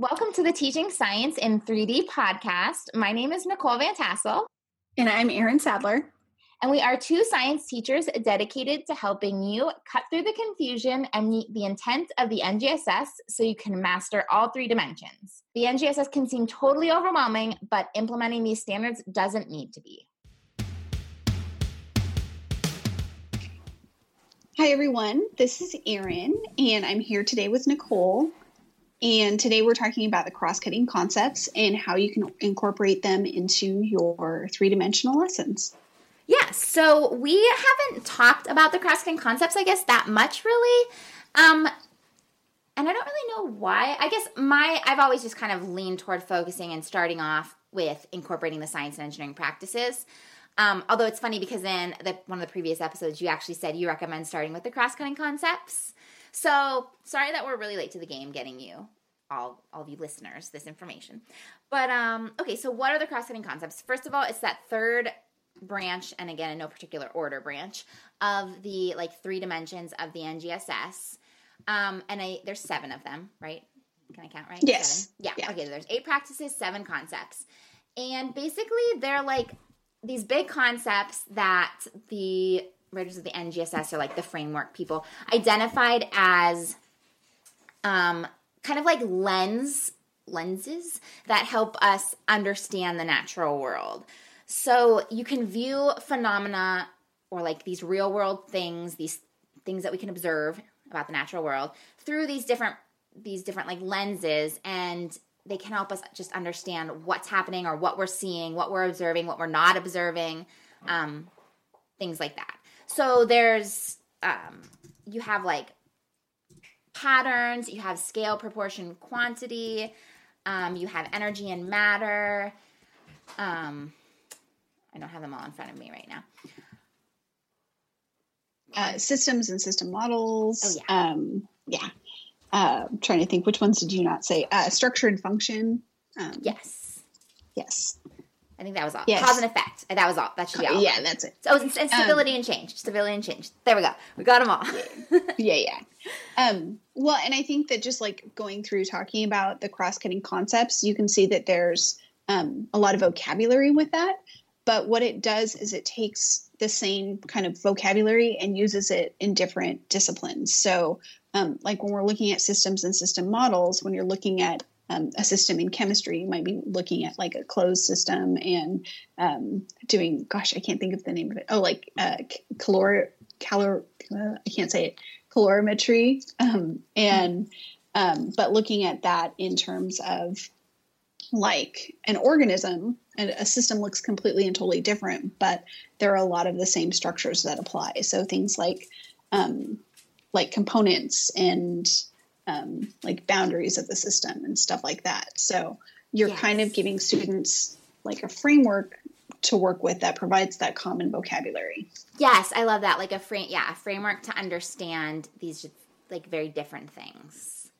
Welcome to the Teaching Science in 3D podcast. My name is Nicole Van Tassel. And I'm Erin Sadler. And we are two science teachers dedicated to helping you cut through the confusion and meet the intent of the NGSS so you can master all three dimensions. The NGSS can seem totally overwhelming, but implementing these standards doesn't need to be. Hi, everyone. This is Erin, and I'm here today with Nicole. And today we're talking about the cross cutting concepts and how you can incorporate them into your three dimensional lessons. Yeah, so we haven't talked about the cross cutting concepts, I guess, that much really. Um, and I don't really know why. I guess my I've always just kind of leaned toward focusing and starting off with incorporating the science and engineering practices. Um, although it's funny because in the, one of the previous episodes, you actually said you recommend starting with the cross cutting concepts. So sorry that we're really late to the game getting you all all of you listeners this information. But um okay, so what are the cross-cutting concepts? First of all, it's that third branch and again in no particular order branch of the like three dimensions of the NGSS. Um and I there's seven of them, right? Can I count right? Yes. Yeah. yeah. Okay, there's eight practices, seven concepts. And basically they're like these big concepts that the writers of the NGSS or like the framework people identified as um, kind of like lens lenses that help us understand the natural world. So you can view phenomena or like these real world things, these things that we can observe about the natural world through these different these different like lenses and they can help us just understand what's happening or what we're seeing, what we're observing, what we're not observing, um, things like that. So there's um, you have like patterns, you have scale, proportion, quantity, um, you have energy and matter. Um, I don't have them all in front of me right now. Uh, systems and system models. Oh, yeah. Um, yeah. Uh, I'm trying to think which ones did you not say? Uh, structure and function. Um, yes. Yes. I think that was all. Yes. Cause and effect. That was all. That should be all. Yeah, that's it. So, and stability um, and change. Stability and change. There we go. We got them all. yeah, yeah. Um, well, and I think that just like going through talking about the cross-cutting concepts, you can see that there's um, a lot of vocabulary with that. But what it does is it takes the same kind of vocabulary and uses it in different disciplines. So, um, like when we're looking at systems and system models, when you're looking at um, a system in chemistry. You might be looking at like a closed system and um, doing, gosh, I can't think of the name of it. Oh, like uh, calor, calor, uh, I can't say it, calorimetry. Um, and, um, but looking at that in terms of like an organism, and a system looks completely and totally different, but there are a lot of the same structures that apply. So things like, um, like components and um, like boundaries of the system and stuff like that. So you're yes. kind of giving students like a framework to work with that provides that common vocabulary. Yes, I love that. Like a frame, yeah, a framework to understand these like very different things,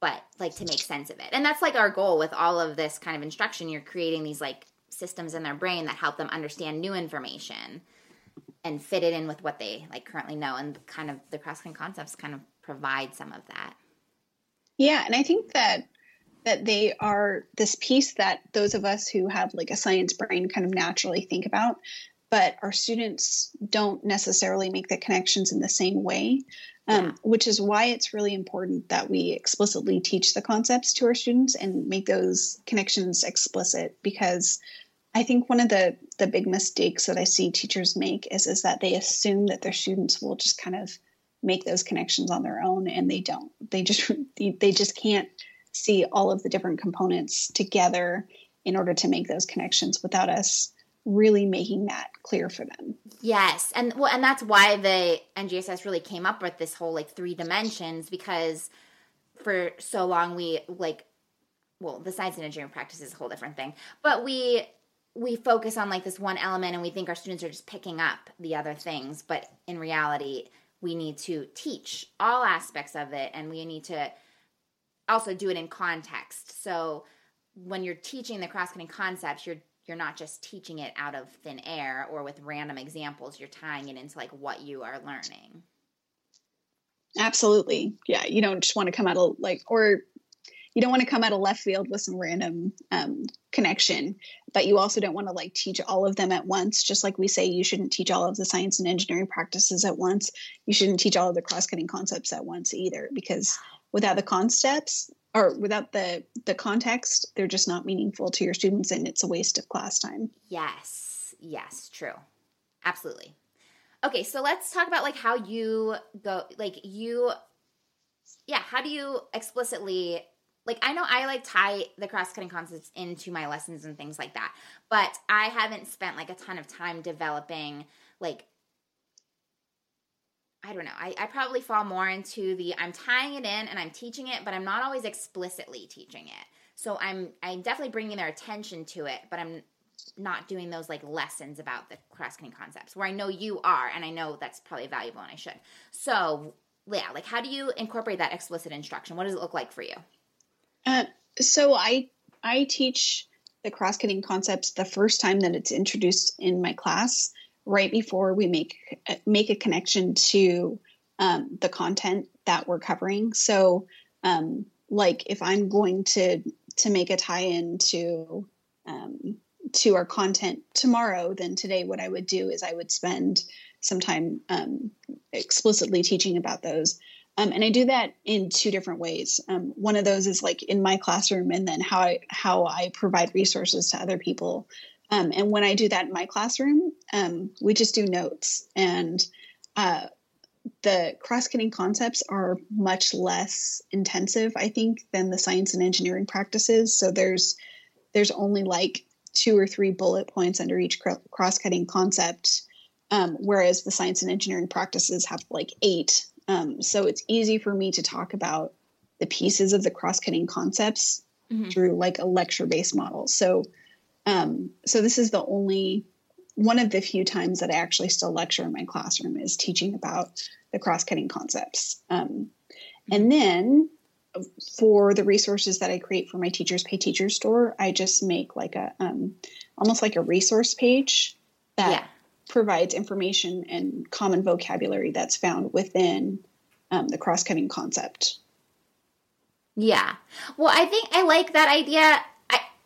but like to make sense of it. And that's like our goal with all of this kind of instruction. You're creating these like systems in their brain that help them understand new information and fit it in with what they like currently know. And kind of the cross-cutting concepts kind of provide some of that. Yeah, and I think that that they are this piece that those of us who have like a science brain kind of naturally think about, but our students don't necessarily make the connections in the same way. Um, yeah. Which is why it's really important that we explicitly teach the concepts to our students and make those connections explicit because I think one of the the big mistakes that I see teachers make is is that they assume that their students will just kind of make those connections on their own and they don't. They just they just can't see all of the different components together in order to make those connections without us really making that clear for them. Yes. And well and that's why the NGSS really came up with this whole like three dimensions because for so long we like well the science and engineering practice is a whole different thing. But we we focus on like this one element and we think our students are just picking up the other things, but in reality we need to teach all aspects of it and we need to also do it in context. So when you're teaching the cross-cutting concepts, you're you're not just teaching it out of thin air or with random examples. You're tying it into like what you are learning. Absolutely. Yeah. You don't just want to come out of like, or you don't want to come out of left field with some random um, connection, but you also don't want to like teach all of them at once. Just like we say, you shouldn't teach all of the science and engineering practices at once. You shouldn't teach all of the cross cutting concepts at once either, because without the concepts, or without the the context they're just not meaningful to your students and it's a waste of class time. Yes. Yes. True. Absolutely. Okay. So let's talk about like how you go like you yeah how do you explicitly like i know i like tie the cross-cutting concepts into my lessons and things like that but i haven't spent like a ton of time developing like I don't know. I, I probably fall more into the I'm tying it in and I'm teaching it, but I'm not always explicitly teaching it. So I'm I'm definitely bringing their attention to it, but I'm not doing those like lessons about the cross cutting concepts where I know you are and I know that's probably valuable and I should. So yeah, like how do you incorporate that explicit instruction? What does it look like for you? Uh, so I I teach the cross cutting concepts the first time that it's introduced in my class right before we make make a connection to um, the content that we're covering. So, um, like if I'm going to to make a tie-in to um, to our content tomorrow, then today what I would do is I would spend some time um, explicitly teaching about those. Um, and I do that in two different ways. Um, one of those is like in my classroom, and then how I how I provide resources to other people um, and when I do that in my classroom, um, we just do notes. And uh, the cross cutting concepts are much less intensive, I think, than the science and engineering practices. So there's there's only like two or three bullet points under each cross cutting concept, um, whereas the science and engineering practices have like eight. Um, so it's easy for me to talk about the pieces of the cross cutting concepts mm-hmm. through like a lecture based model. So um, so this is the only one of the few times that I actually still lecture in my classroom is teaching about the cross-cutting concepts. Um, and then for the resources that I create for my Teachers Pay Teachers store, I just make like a um, almost like a resource page that yeah. Provides information and common vocabulary that's found within um, the cross-cutting concept. Yeah. Well, I think I like that idea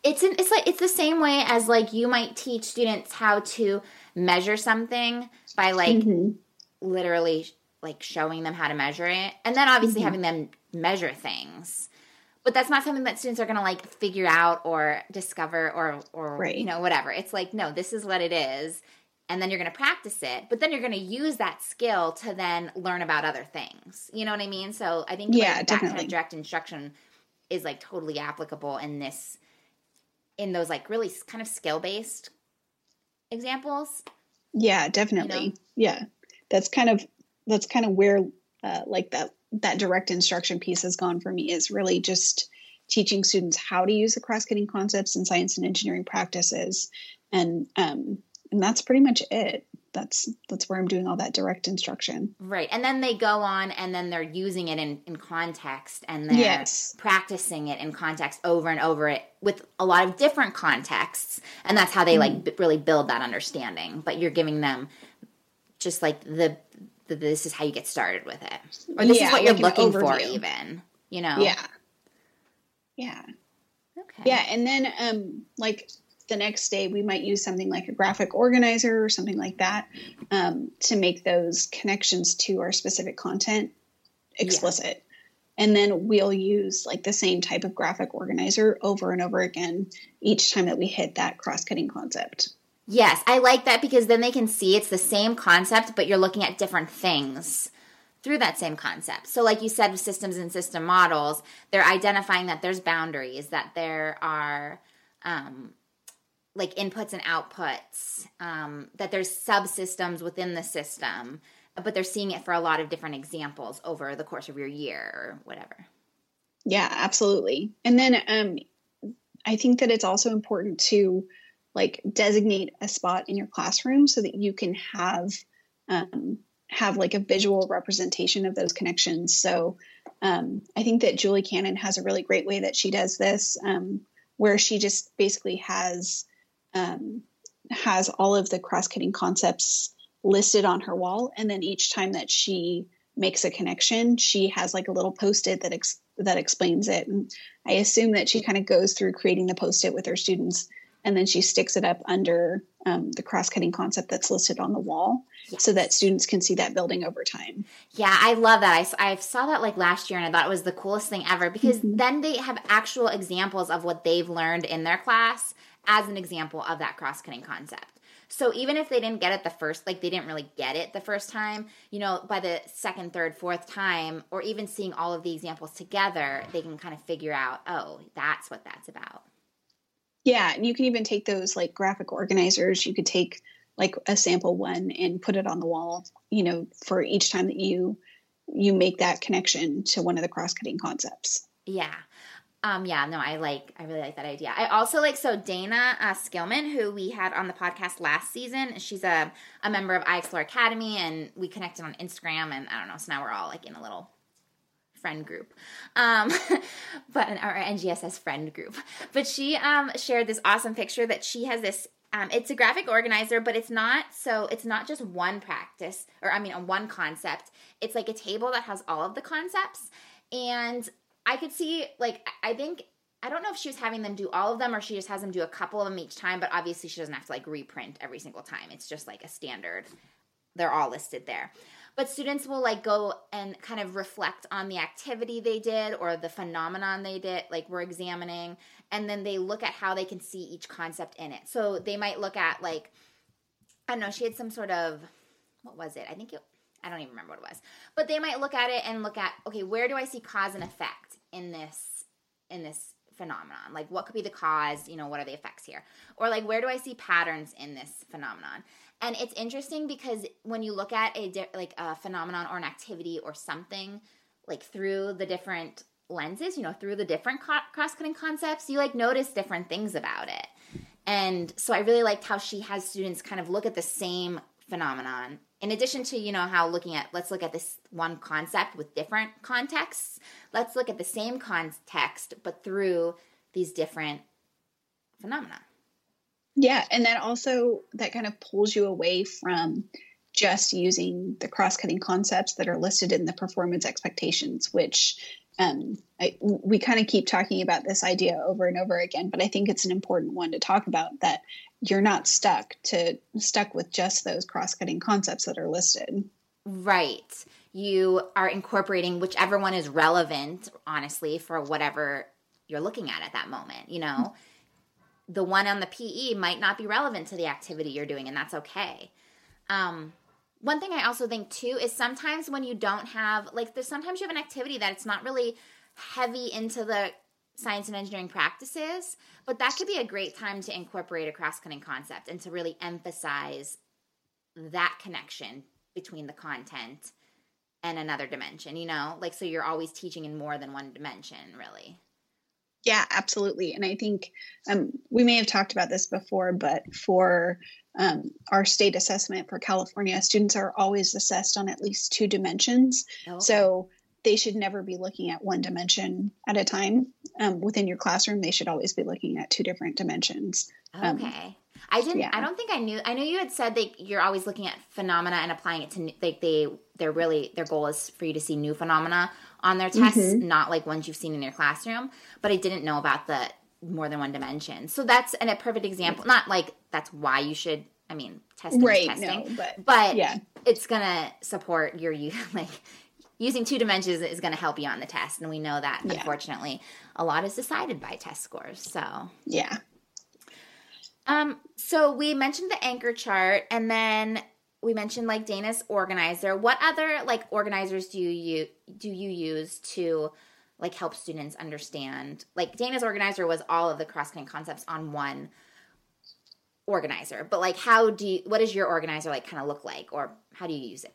it's an, it's like it's the same way as like you might teach students how to measure something by like mm-hmm. literally like showing them how to measure it and then obviously mm-hmm. having them measure things but that's not something that students are going to like figure out or discover or or right. you know whatever it's like no this is what it is and then you're going to practice it but then you're going to use that skill to then learn about other things you know what i mean so i think yeah like, that kind of direct instruction is like totally applicable in this in those like really kind of skill based examples. Yeah, definitely. You know? Yeah, that's kind of that's kind of where uh, like that that direct instruction piece has gone for me is really just teaching students how to use the cross cutting concepts in science and engineering practices, and um, and that's pretty much it that's that's where I'm doing all that direct instruction. Right. And then they go on and then they're using it in, in context and they're yes. practicing it in context over and over it with a lot of different contexts. And that's how they mm. like b- really build that understanding. But you're giving them just like the, the this is how you get started with it. Or this yeah, is what you're like looking for even, you know. Yeah. Yeah. Okay. Yeah, and then um like the next day we might use something like a graphic organizer or something like that um, to make those connections to our specific content explicit. And then we'll use like the same type of graphic organizer over and over again each time that we hit that cross cutting concept. Yes, I like that because then they can see it's the same concept, but you're looking at different things through that same concept. So, like you said, with systems and system models, they're identifying that there's boundaries, that there are um, like inputs and outputs, um, that there's subsystems within the system, but they're seeing it for a lot of different examples over the course of your year or whatever. Yeah, absolutely. And then um, I think that it's also important to like designate a spot in your classroom so that you can have um, have like a visual representation of those connections. So um, I think that Julie Cannon has a really great way that she does this, um, where she just basically has um, has all of the cross cutting concepts listed on her wall, and then each time that she makes a connection, she has like a little post it that ex- that explains it. And I assume that she kind of goes through creating the post it with her students and then she sticks it up under um, the cross-cutting concept that's listed on the wall yes. so that students can see that building over time yeah i love that i, I saw that like last year and i thought it was the coolest thing ever because mm-hmm. then they have actual examples of what they've learned in their class as an example of that cross-cutting concept so even if they didn't get it the first, like they didn't really get it the first time, you know, by the second, third, fourth time, or even seeing all of the examples together, they can kind of figure out, oh, that's what that's about. Yeah, and you can even take those like graphic organizers. You could take like a sample one and put it on the wall, you know, for each time that you you make that connection to one of the cross-cutting concepts. Yeah. Um, yeah, no, I like, I really like that idea. I also like, so Dana uh, Skillman, who we had on the podcast last season, she's a, a member of iExplore Academy, and we connected on Instagram, and I don't know, so now we're all like in a little friend group, um, but our NGSS friend group. But she um, shared this awesome picture that she has this. Um, it's a graphic organizer, but it's not so. It's not just one practice, or I mean, one concept. It's like a table that has all of the concepts, and I could see like I think I don't know if she was having them do all of them or she just has them do a couple of them each time, but obviously she doesn't have to like reprint every single time. It's just like a standard. They're all listed there but students will like go and kind of reflect on the activity they did or the phenomenon they did like we're examining and then they look at how they can see each concept in it so they might look at like i don't know she had some sort of what was it i think it i don't even remember what it was. But they might look at it and look at okay where do i see cause and effect in this in this phenomenon? Like what could be the cause? You know what are the effects here? Or like where do i see patterns in this phenomenon? And it's interesting because when you look at a di- like a phenomenon or an activity or something like through the different lenses, you know, through the different co- cross-cutting concepts, you like notice different things about it. And so I really liked how she has students kind of look at the same phenomenon in addition to you know how looking at let's look at this one concept with different contexts let's look at the same context but through these different phenomena. Yeah, and that also that kind of pulls you away from just using the cross-cutting concepts that are listed in the performance expectations, which um, I, we kind of keep talking about this idea over and over again, but I think it's an important one to talk about that you're not stuck to stuck with just those cross-cutting concepts that are listed. Right. You are incorporating whichever one is relevant, honestly, for whatever you're looking at at that moment. You know, the one on the PE might not be relevant to the activity you're doing, and that's okay. Um, one thing I also think too is sometimes when you don't have like there's sometimes you have an activity that it's not really heavy into the science and engineering practices, but that could be a great time to incorporate a cross-cutting concept and to really emphasize that connection between the content and another dimension, you know? Like so you're always teaching in more than one dimension, really. Yeah, absolutely. And I think um, we may have talked about this before, but for um, our state assessment for California, students are always assessed on at least two dimensions. Oh. So they should never be looking at one dimension at a time. Um, within your classroom, they should always be looking at two different dimensions. Um, okay. I didn't. Yeah. I don't think I knew. I know you had said that you're always looking at phenomena and applying it to like they. They're really their goal is for you to see new phenomena on their tests, mm-hmm. not like ones you've seen in your classroom. But I didn't know about the more than one dimension. So that's an, a perfect example. Not like that's why you should. I mean, testing right, testing, no, but, but yeah, it's gonna support your you like using two dimensions is going to help you on the test and we know that Yeah. unfortunately a lot is decided by test scores so Yeah. Um so we mentioned the anchor chart and then we mentioned like dana's organizer. What other like organizers do you do you use to like help students understand? Like dana's organizer was all of the cross-cutting concepts on one organizer but like how do you what does your organizer like kind of look like or how do you use it?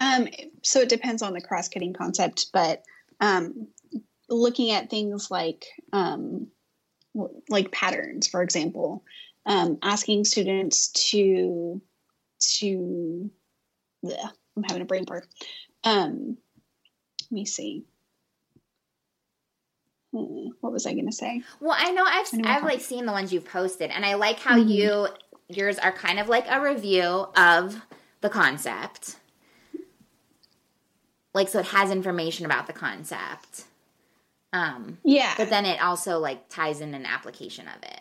Um, so it depends on the cross cutting concept, but um, looking at things like um, like patterns, for example, um, asking students to to bleh, I'm having a brain fart. Um, let me see. Hmm, What was I going to say? Well, I know I've I know I've like seen the ones you've posted, and I like how Mhm. you yours are kind of like a review of the concept, like so it has information about the concept, um, Yeah. but then it also like ties in an application of it.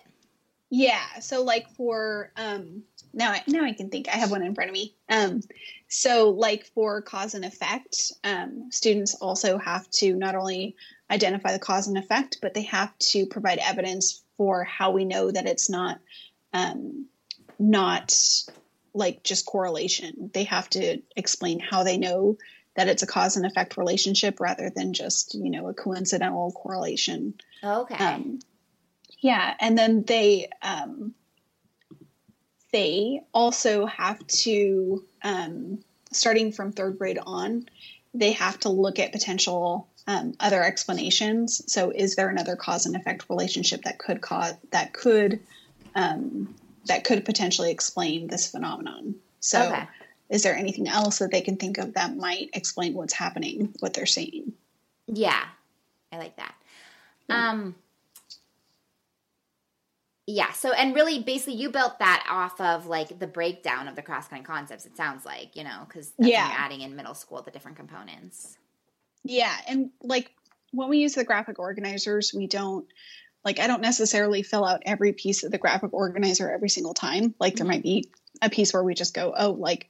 Yeah. So like for um now I now I can think I have one in front of me. Um so like for cause and effect, um students also have to not only identify the cause and effect, but they have to provide evidence for how we know that it's not um not like just correlation. They have to explain how they know that it's a cause and effect relationship rather than just, you know, a coincidental correlation. Okay. Um, yeah, and then they um, they also have to um, starting from third grade on, they have to look at potential um, other explanations. So, is there another cause and effect relationship that could cause that could um, that could potentially explain this phenomenon? So, okay. Is there anything else that they can think of that might explain what's happening, what they're seeing? Yeah, I like that. Yeah. Um, yeah. So, and really, basically, you built that off of like the breakdown of the cross-cutting concepts. It sounds like you know because Yeah. you're adding in middle school the different components. Yeah, and like when we use the graphic organizers, we don't like I don't necessarily fill out every piece of the graphic organizer every single time. Like there Mhm. might be a piece where we just go, "Oh, like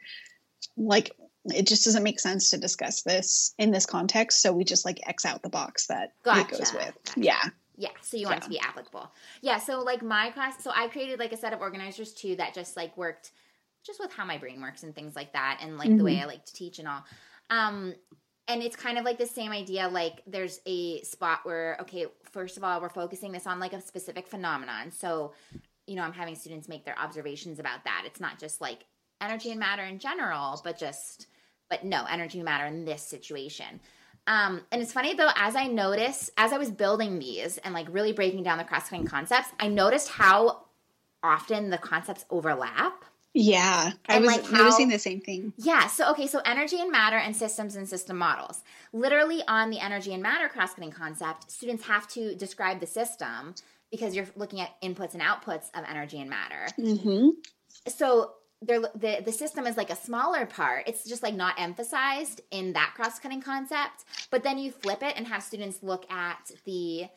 like it just doesn't make sense to discuss this in this context." So we just like X out the box that it goes with. gotcha. Yeah. Yeah, so you want it to be applicable. Yeah, so like my class, so I created like a set of organizers too that just like worked just with how my brain works and things like that and like the way I like to teach and all. Um and it's kind of like the same idea like there's a spot where okay, first of all, we're focusing this on like a specific phenomenon. So, you know, I'm having students make their observations about that. It's not just like energy and matter in general, but just but no, energy and matter in this situation. Um, and it's funny though, as I noticed, as I was building these and like really breaking down the cross cutting concepts, I noticed how often the concepts overlap. Yeah. I was like, how- noticing the same thing. Yeah, so okay, so energy and matter and systems and system models. Literally on the energy and matter cross cutting concept, students have to describe the system because you're looking at inputs and outputs of energy and matter. Mm-hmm. so they're, the the system is like a smaller part. It's just like not emphasized in that cross cutting concept. But then you flip it and have students look at the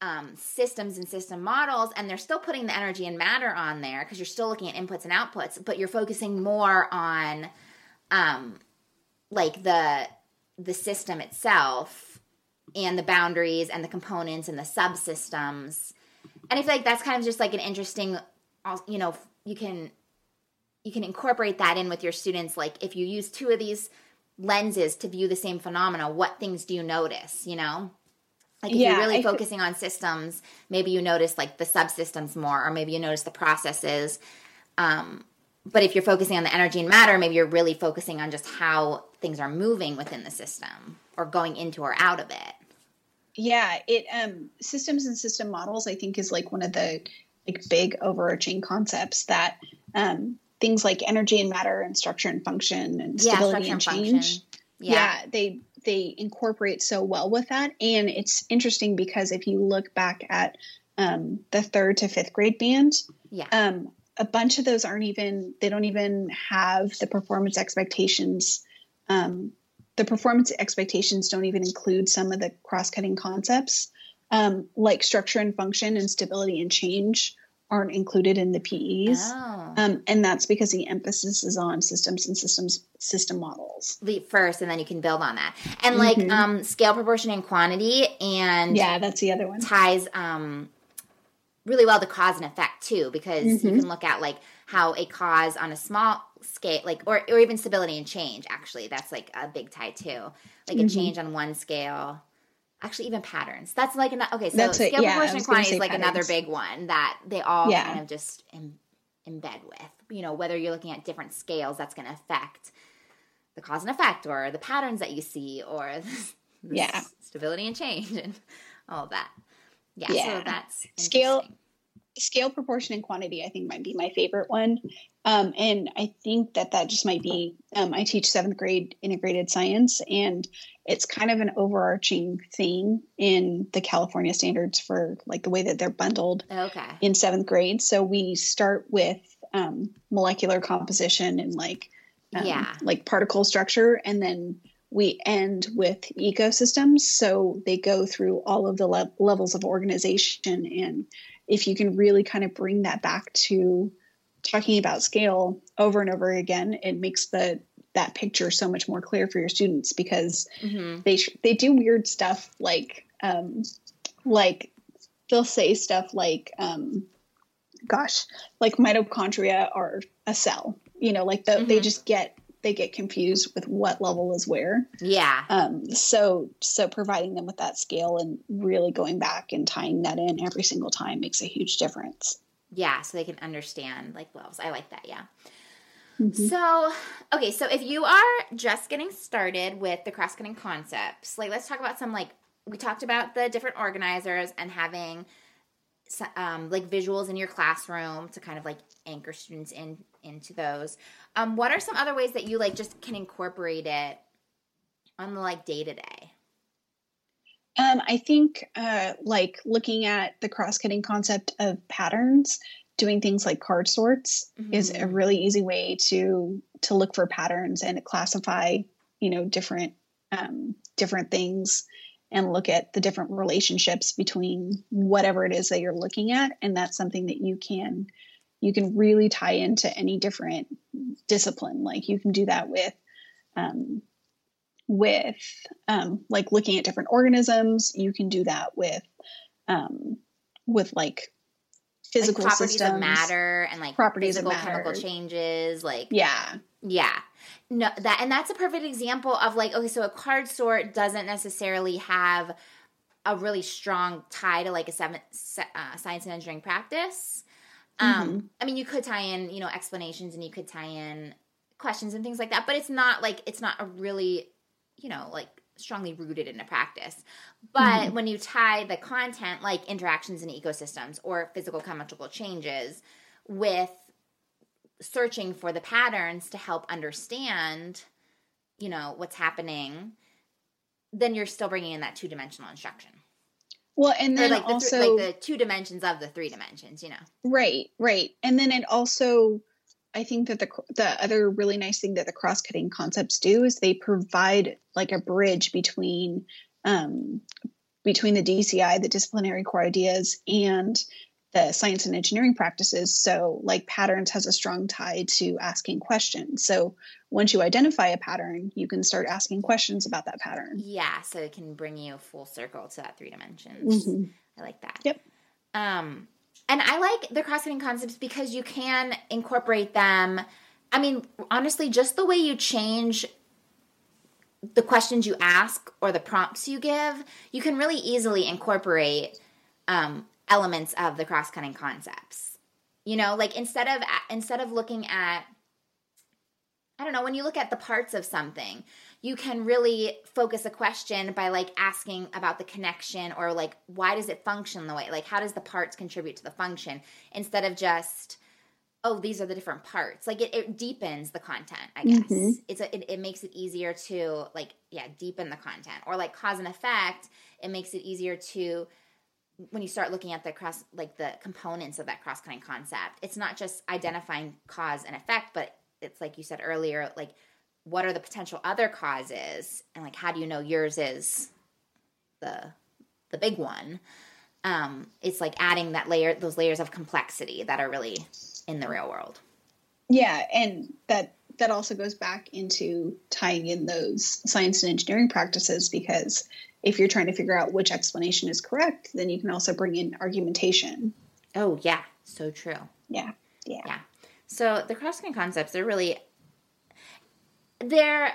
um, systems and system models, and they're still putting the energy and matter on there because you're still looking at inputs and outputs, but you're focusing more on um, like the the system itself and the boundaries and the components and the subsystems. And I feel like that's kind of just like an interesting, you know, you can you can incorporate that in with your students. Like if you use two of these lenses to view the same phenomena, what things do you notice? You know, like if Yeah, you're really I focusing on systems, maybe you notice like the subsystems more, or maybe you notice the processes. Um, but if you're focusing on the energy and matter, maybe you're really focusing on just how things are moving within the system or going into or out of it. Yeah, it um systems and system models I think is like one of the like big overarching concepts that um things like energy and matter and structure and function and stability structure and and change. function. Yeah. Yeah. they they incorporate so well with that and it's interesting because if you look back at um the 3rd to 5th grade band, Yeah. um a bunch of those aren't even they don't even have the performance expectations um, the performance expectations don't even include some of the cross-cutting concepts um, like structure and function and stability and change aren't included in the PEs. Oh. Um, and that's because the emphasis is on systems and systems system models. Leap first, and then you can build on that. And like Mhm. um, scale, proportion, and quantity, and Yeah, that's the other one. ties um, really well to cause and effect too, because you Mhm. can look at like how a cause on a small scale, like or or even stability and change. Actually, that's like a big tie too. Like a Mhm. change on one scale. Actually, even patterns. That's like an okay. So That's scale, yeah, proportion, and quantity is like another big one that they all Yeah. kind of just Im- embed with. You know, whether you're looking at different scales, that's going to affect the cause and effect, or the patterns that you see, or Yeah. stability and change, and all that. Yeah, Yeah. so that's Scale- Scale, proportion, and quantity, I think, might be my favorite one. Um, and I think that that just might be, um, I teach seventh grade integrated science, and it's kind of an overarching thing in the California standards for like the way that they're bundled Okay. in seventh grade. So we start with um, molecular composition and like um, Yeah. like particle structure, and then we end with ecosystems. So they go through all of the le- levels of organization, and if you can really kind of bring that back to talking about scale over and over again, it makes the that picture so much more clear for your students because hmm they sh- they do weird stuff like um like they'll say stuff like um gosh like mitochondria are a cell you know like the, they Mhm. just get they get confused with what level is where Yeah. um so so providing them with that scale and really going back and tying that in every single time makes a huge difference Yeah. So they can understand like levels. I like that. Yeah. Mhm. So, okay, so if you are just getting started with the cross cutting concepts, like let's talk about some like we talked about the different organizers and having um, like visuals in your classroom to kind of like anchor students in into those. Um, what are some other ways that you like just can incorporate it on the like day to day? Um, I think uh, like looking at the cross-cutting concept of patterns, doing things like card sorts is a Mhm. really easy way to to look for patterns and classify, you know, different um, different things and look at the different relationships between whatever it is that you're looking at, and that's something that you can you can really tie into any different discipline. Like you can do that with um, with um, like looking at different organisms. You can do that with um, with like physical like properties systems. of matter and like Properties of physical chemical changes, like Yeah, Yeah. No, that and that's a perfect example of like okay, so a card sort doesn't necessarily have a really strong tie to like a seven, uh, science and engineering practice. Um, I mean, you could tie in you know explanations and you could tie in questions and things like that, but it's not like it's not a really you know like strongly rooted in a practice. But Mhm. when you tie the content like interactions in ecosystems or physical chemical changes with searching for the patterns to help understand you know what's happening then you're still bringing in that two-dimensional instruction well, and then like the, also th- like the two dimensions of the three dimensions you know Right, right. And then it also I think that the the other really nice thing that the cross-cutting concepts do is they provide like a bridge between um between the DCI, the disciplinary core ideas and the science and engineering practices. So like patterns has a strong tie to asking questions. So once you identify a pattern, you can start asking questions about that pattern. yeah so it can bring you full circle to that three dimensions Mhm. i like that Yep. um and i like the cross-cutting concepts because you can incorporate them i mean honestly just the way you change the questions you ask or the prompts you give, you can really easily incorporate um, elements of the cross-cutting concepts. You know, like instead of instead of looking at I don't know, when you look at the parts of something, you can really focus a question by like asking about the connection or like why does it function the way like how does the parts contribute to the function instead of just oh these are the different parts like it, it deepens the content i guess Mhm. it's a, it, it makes it easier to like yeah deepen the content or like cause and effect it makes it easier to when you start looking at the cross like the components of that cross-cutting concept it's not just identifying cause and effect but it's like you said earlier like what are the potential other causes and like how do you know yours is the the big one um, it's like adding that layer, those layers of complexity that are really in the real world. Yeah, and that that also goes back into tying in those science and engineering practices because if you're trying to figure out which explanation is correct, then you can also bring in argumentation. Oh yeah, so true. Yeah, yeah, yeah. So the cross-cutting concepts, they're really they're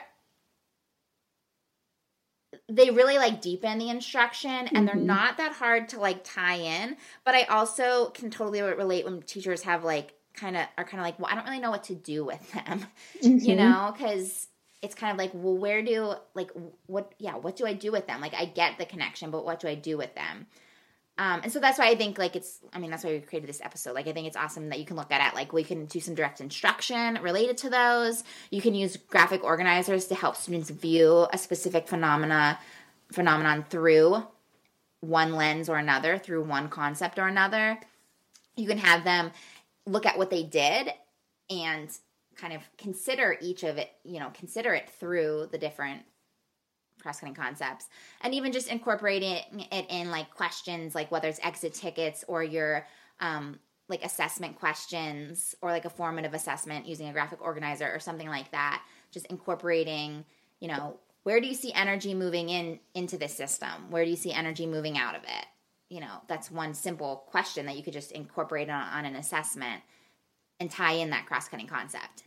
they really like deepen the instruction and mm-hmm. they're not that hard to like tie in but i also can totally relate when teachers have like kind of are kind of like well i don't really know what to do with them mm-hmm. you know because it's kind of like well where do like what yeah what do i do with them like i get the connection but what do i do with them um, and so that's why I think like it's I mean that's why we created this episode. Like I think it's awesome that you can look at it like we can do some direct instruction related to those. You can use graphic organizers to help students view a specific phenomena phenomenon through one lens or another, through one concept or another. You can have them look at what they did and kind of consider each of it, you know, consider it through the different cross-cutting concepts and even just incorporating it in like questions like whether it's exit tickets or your um, like assessment questions or like a formative assessment using a graphic organizer or something like that just incorporating you know where do you see energy moving in into the system? Where do you see energy moving out of it? You know that's one simple question that you could just incorporate on, on an assessment and tie in that cross-cutting concept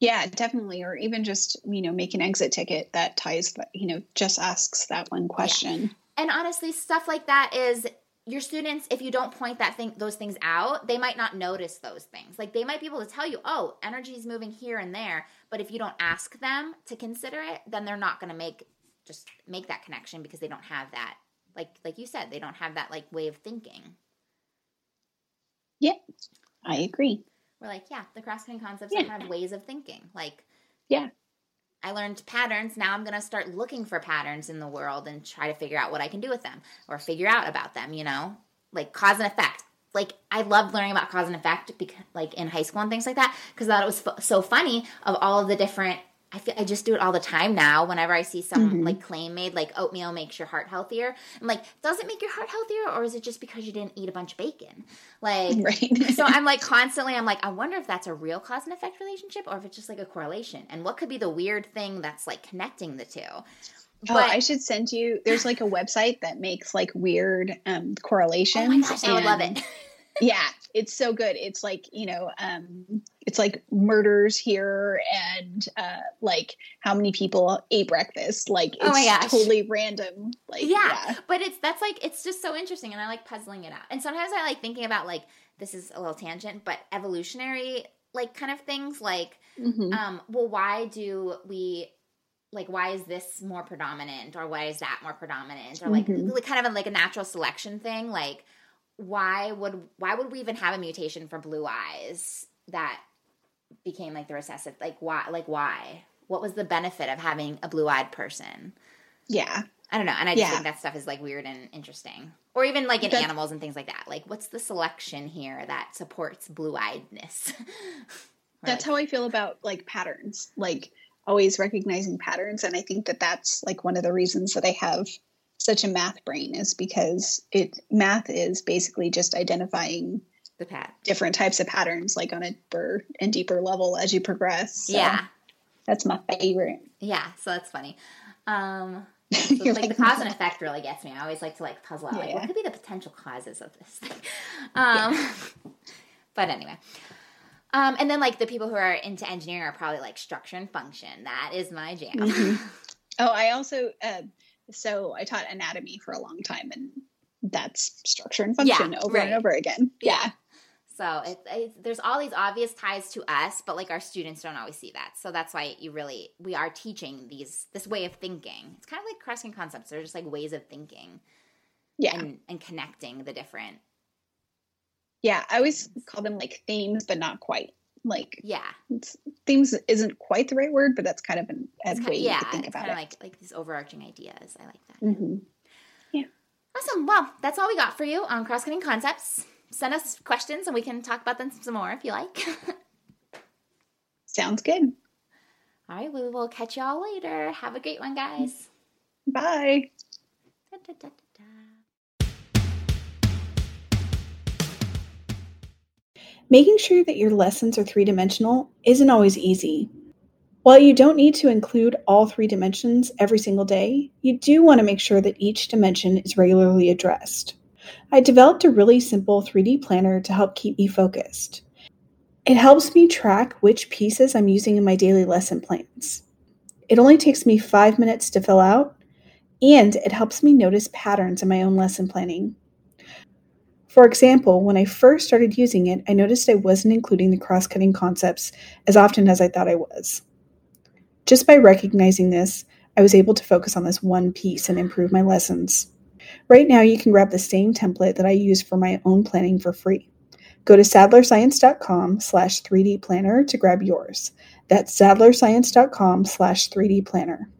yeah, definitely. Or even just, you know, make an exit ticket that ties, you know, just asks that one question. Yeah. And honestly, stuff like that is your students, if you don't point that thing, those things out, they might not notice those things. Like they might be able to tell you, oh, energy is moving here and there. But if you don't ask them to consider it, then they're not going to make just make that connection because they don't have that. Like like you said, they don't have that like way of thinking. Yep, I agree we're like, yeah, the cross cutting concepts yeah. are kind of ways of thinking. Like, yeah, I learned patterns. Now I'm going to start looking for patterns in the world and try to figure out what I can do with them or figure out about them, you know? Like cause and effect. Like I loved learning about cause and effect because like in high school and things like that because I thought it was f- so funny of all of the different I feel I just do it all the time now. Whenever I see some mm-hmm. like claim made, like oatmeal makes your heart healthier, I'm like, does it make your heart healthier, or is it just because you didn't eat a bunch of bacon? Like, right. so I'm like constantly, I'm like, I wonder if that's a real cause and effect relationship, or if it's just like a correlation, and what could be the weird thing that's like connecting the two. Oh, but, I should send you. There's like a website that makes like weird um, correlations. Oh my gosh, I would love it. Yeah, it's so good. It's like, you know, um, it's like murders here and uh, like how many people ate breakfast. Like oh it's oh totally random. Like yeah. yeah. But it's that's like it's just so interesting and I like puzzling it out. And sometimes I like thinking about like this is a little tangent, but evolutionary like kind of things like mm-hmm. um well why do we like why is this more predominant or why is that more predominant or like mm-hmm. kind of a, like a natural selection thing like why would why would we even have a mutation for blue eyes that became like the recessive like why like why? What was the benefit of having a blue-eyed person? Yeah. I don't know and i just yeah. think that stuff is like weird and interesting. Or even like in That's, animals and things like that. Like what's the selection here that supports blue-eyedness? That's like, how I feel about like patterns, like always recognizing patterns. And I think that that's like one of the reasons that I have such a math brain is because it math is basically just identifying the pat different types of patterns like on a deeper and deeper level as you progress. So yeah. That's my favorite. Yeah, so that's funny. Um so like, like, the cause and effect really gets me. I always like to like puzzle out yeah. like what could be the potential causes of this thing. Um yeah. but anyway. Um, and then like the people who are into engineering are probably like structure and function. That is my jam. Mm-hmm. Oh, I also uh, so I taught anatomy for a long time, and that's structure and function yeah, over right. and over again. Yeah. yeah. So it, it, there's all these obvious ties to us, but like our students don't always see that. So that's why you really we are teaching these this way of thinking. It's kind of like crossing concepts. They're just like ways of thinking. Yeah. And, and connecting the different. Yeah, I always call them like themes, but not quite like yeah. themes isn't quite the right word but that's kind of an a way yeah, you could think about it. like like these overarching ideas. I like that. Mm-hmm. yeah. Awesome. Well that's all we got for you on cross-cutting concepts. Send us questions and we can talk about them some more if you like. Sounds good. All right. We will catch y'all later. Have a great one guys. Bye. Da, da, da, Making sure that your lessons are three dimensional isn't always easy. While you don't need to include all three dimensions every single day, you do want to make sure that each dimension is regularly addressed. I developed a really simple 3D planner to help keep me focused. It helps me track which pieces I'm using in my daily lesson plans. It only takes me five minutes to fill out, and it helps me notice patterns in my own lesson planning. For example, when I first started using it, I noticed I wasn't including the cross cutting concepts as often as I thought I was. Just by recognizing this, I was able to focus on this one piece and improve my lessons. Right now, you can grab the same template that I use for my own planning for free. Go to sadlerscience.com slash 3D planner to grab yours. That's sadlerscience.com slash 3D planner.